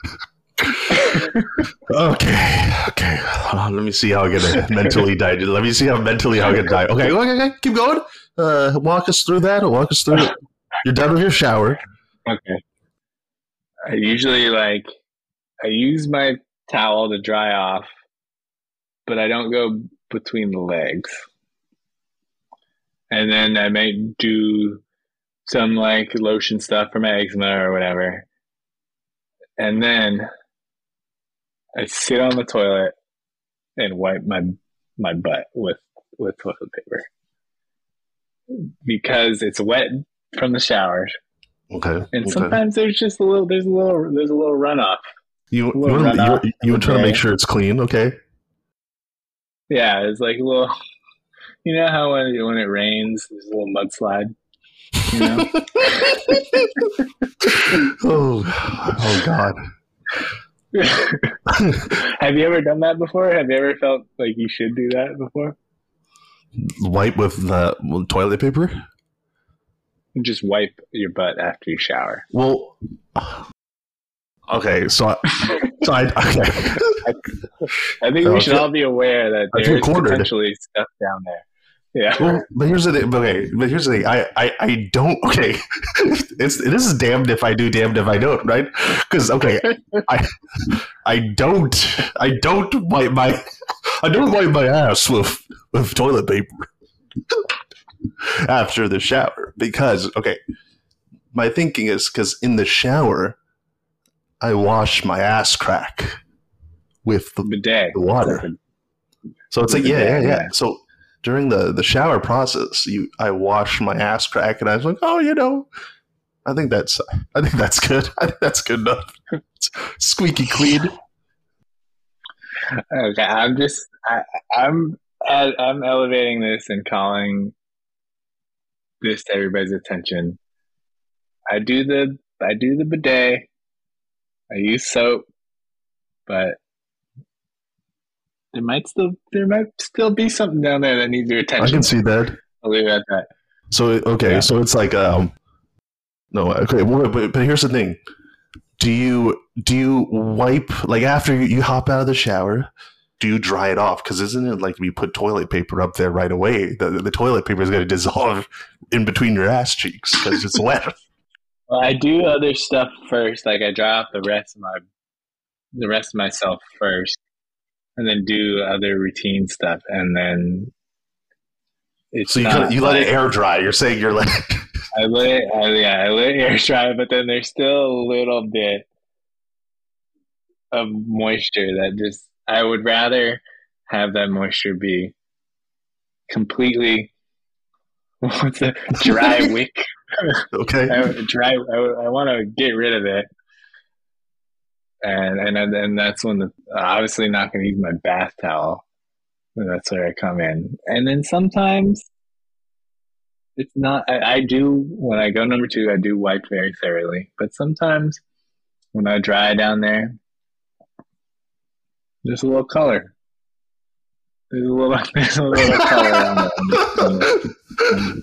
okay. Okay. On, let me see how I get mentally digest. Let me see how mentally I get die. Okay. Okay. Okay. Keep going. Uh, walk us through that. Walk us through it. You're done with your shower. Okay. I usually like I use my towel to dry off, but I don't go between the legs. And then I might do some like lotion stuff for my eczema or whatever. And then I sit on the toilet and wipe my my butt with with toilet paper. Because it's wet from the shower Okay. and okay. sometimes there's just a little there's a little there's a little runoff you you, little want runoff you, you trying to make sure it's clean. Okay. yeah it's like a little you know how when, when it rains there's a little mudslide you know oh. Oh God. have you ever done that before have you ever felt like you should do that before Wipe with the with toilet paper. just wipe your butt after you shower Well. Okay. So. I, so I. Okay. i think Oh, we I should all be aware that I there's potentially stuff down there yeah Well, but here's the thing. Okay, but here's the thing. I, I, I don't. Okay, it's this is damned if I do, damned if I don't. Right? Because okay, I, I don't, I don't wipe my, I don't wipe my ass with with toilet paper after the shower because okay, my thinking is because in the shower, I wash my ass crack with the bidet the water. So it's like, yeah, yeah, yeah. Yeah. So during the the shower process, you I wash my ass crack, and I was like, oh, you know, I think that's I think that's good. I think that's good enough. It's squeaky clean. Okay, I'm just I, I'm I'm elevating this and calling this to everybody's attention. I do the I do the bidet. I use soap, but there might still there might still be something down there that needs your attention. I can see that. I'll leave it at that. So okay, Yeah. so it's like um, no, okay, well, but but here's the thing. Do you do you wipe like after you, you hop out of the shower? Do you dry it off? Because isn't it like if you put toilet paper up there right away, the, the toilet paper is going to dissolve in between your ass cheeks because it's wet. Well, I do other stuff first. Like I dry off the rest of my the rest of myself first, and then do other routine stuff, and then it's so you, you let it air dry. You're saying you're like I let it, I, yeah, I let it air dry, but then there's still a little bit of moisture that just I would rather have that moisture be completely what's a dry wick. okay. I, dry. I, I want to get rid of it, and and and that's when the obviously not going to use my bath towel. That's where I come in, and then sometimes it's not. I, I do when I go number two. I do wipe very thoroughly, but sometimes when I dry down there, there's a little color. There's a little, there's a little color on the, on the,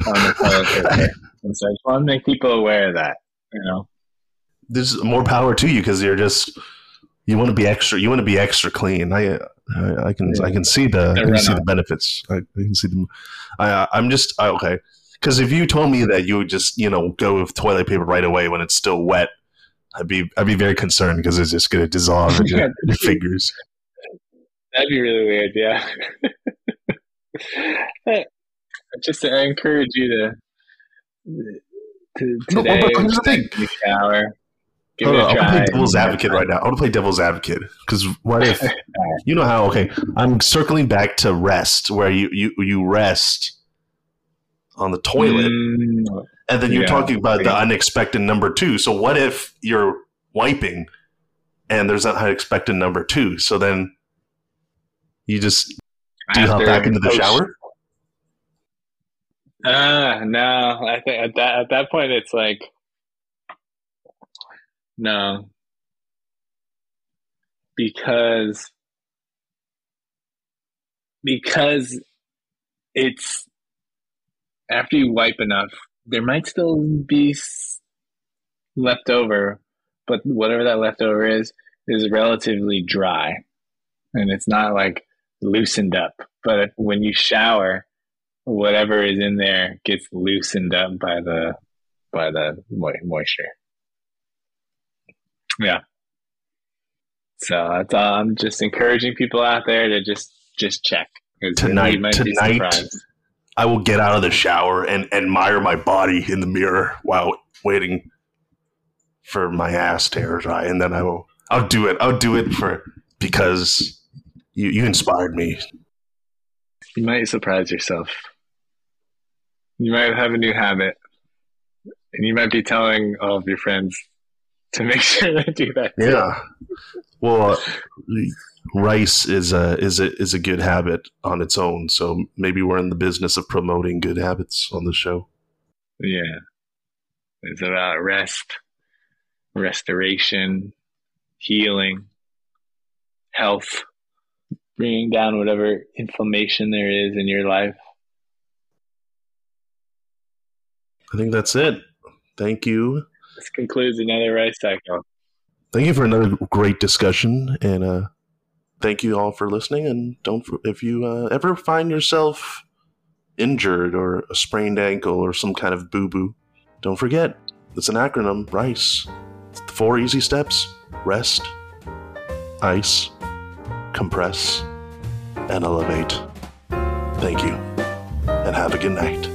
on the color And so I just want to make people aware of that, you know. There's more power to you because you're just you want to be extra. You want to be extra clean. I I, I can yeah. I can see the I can see the benefits. I, I, can see them. I I'm just I, okay because if you told me that you would just you know go with toilet paper right away when it's still wet, I'd be I'd be very concerned because it's just going to dissolve in your, your fingers. That'd be really weird. Yeah. just I encourage you to, to today. No, but here's the thing. Shower. Give I'm gonna play devil's advocate right now. I want to play devil's advocate because what if you know how? Okay, I'm circling back to rest, where you you you rest on the toilet, mm, and then you're yeah, talking about the unexpected number two. So what if you're wiping, and there's an unexpected number two? So then you just do you hop back into the shower? Uh no. I think at that at that point it's like no. Because because it's after you wipe enough, there might still be left over, but whatever that leftover is is relatively dry, and it's not like loosened up. But when you shower, whatever is in there gets loosened up by the by the moisture. Yeah. So that's all. Uh, I'm just encouraging people out there to just just check tonight. Tonight, I will get out of the shower and admire my body in the mirror while waiting for my ass to air dry, and then I will. I'll do it. I'll do it for because you you inspired me. You might surprise yourself. You might have a new habit, and you might be telling all of your friends to make sure they do that. Too. Yeah. Well, uh, rice is a is a is a good habit on its own. So maybe we're in the business of promoting good habits on the show. Yeah, it's about rest, restoration, healing, health bringing down whatever inflammation there is in your life. I think that's it. Thank you. This concludes another rice cycle. Thank you for another great discussion, and uh, thank you all for listening. And don't if you uh, ever find yourself injured or a sprained ankle or some kind of boo boo, don't forget it's an acronym. RICE. It's the four easy steps: rest, ice, compress, and elevate. Thank you, and have a good night.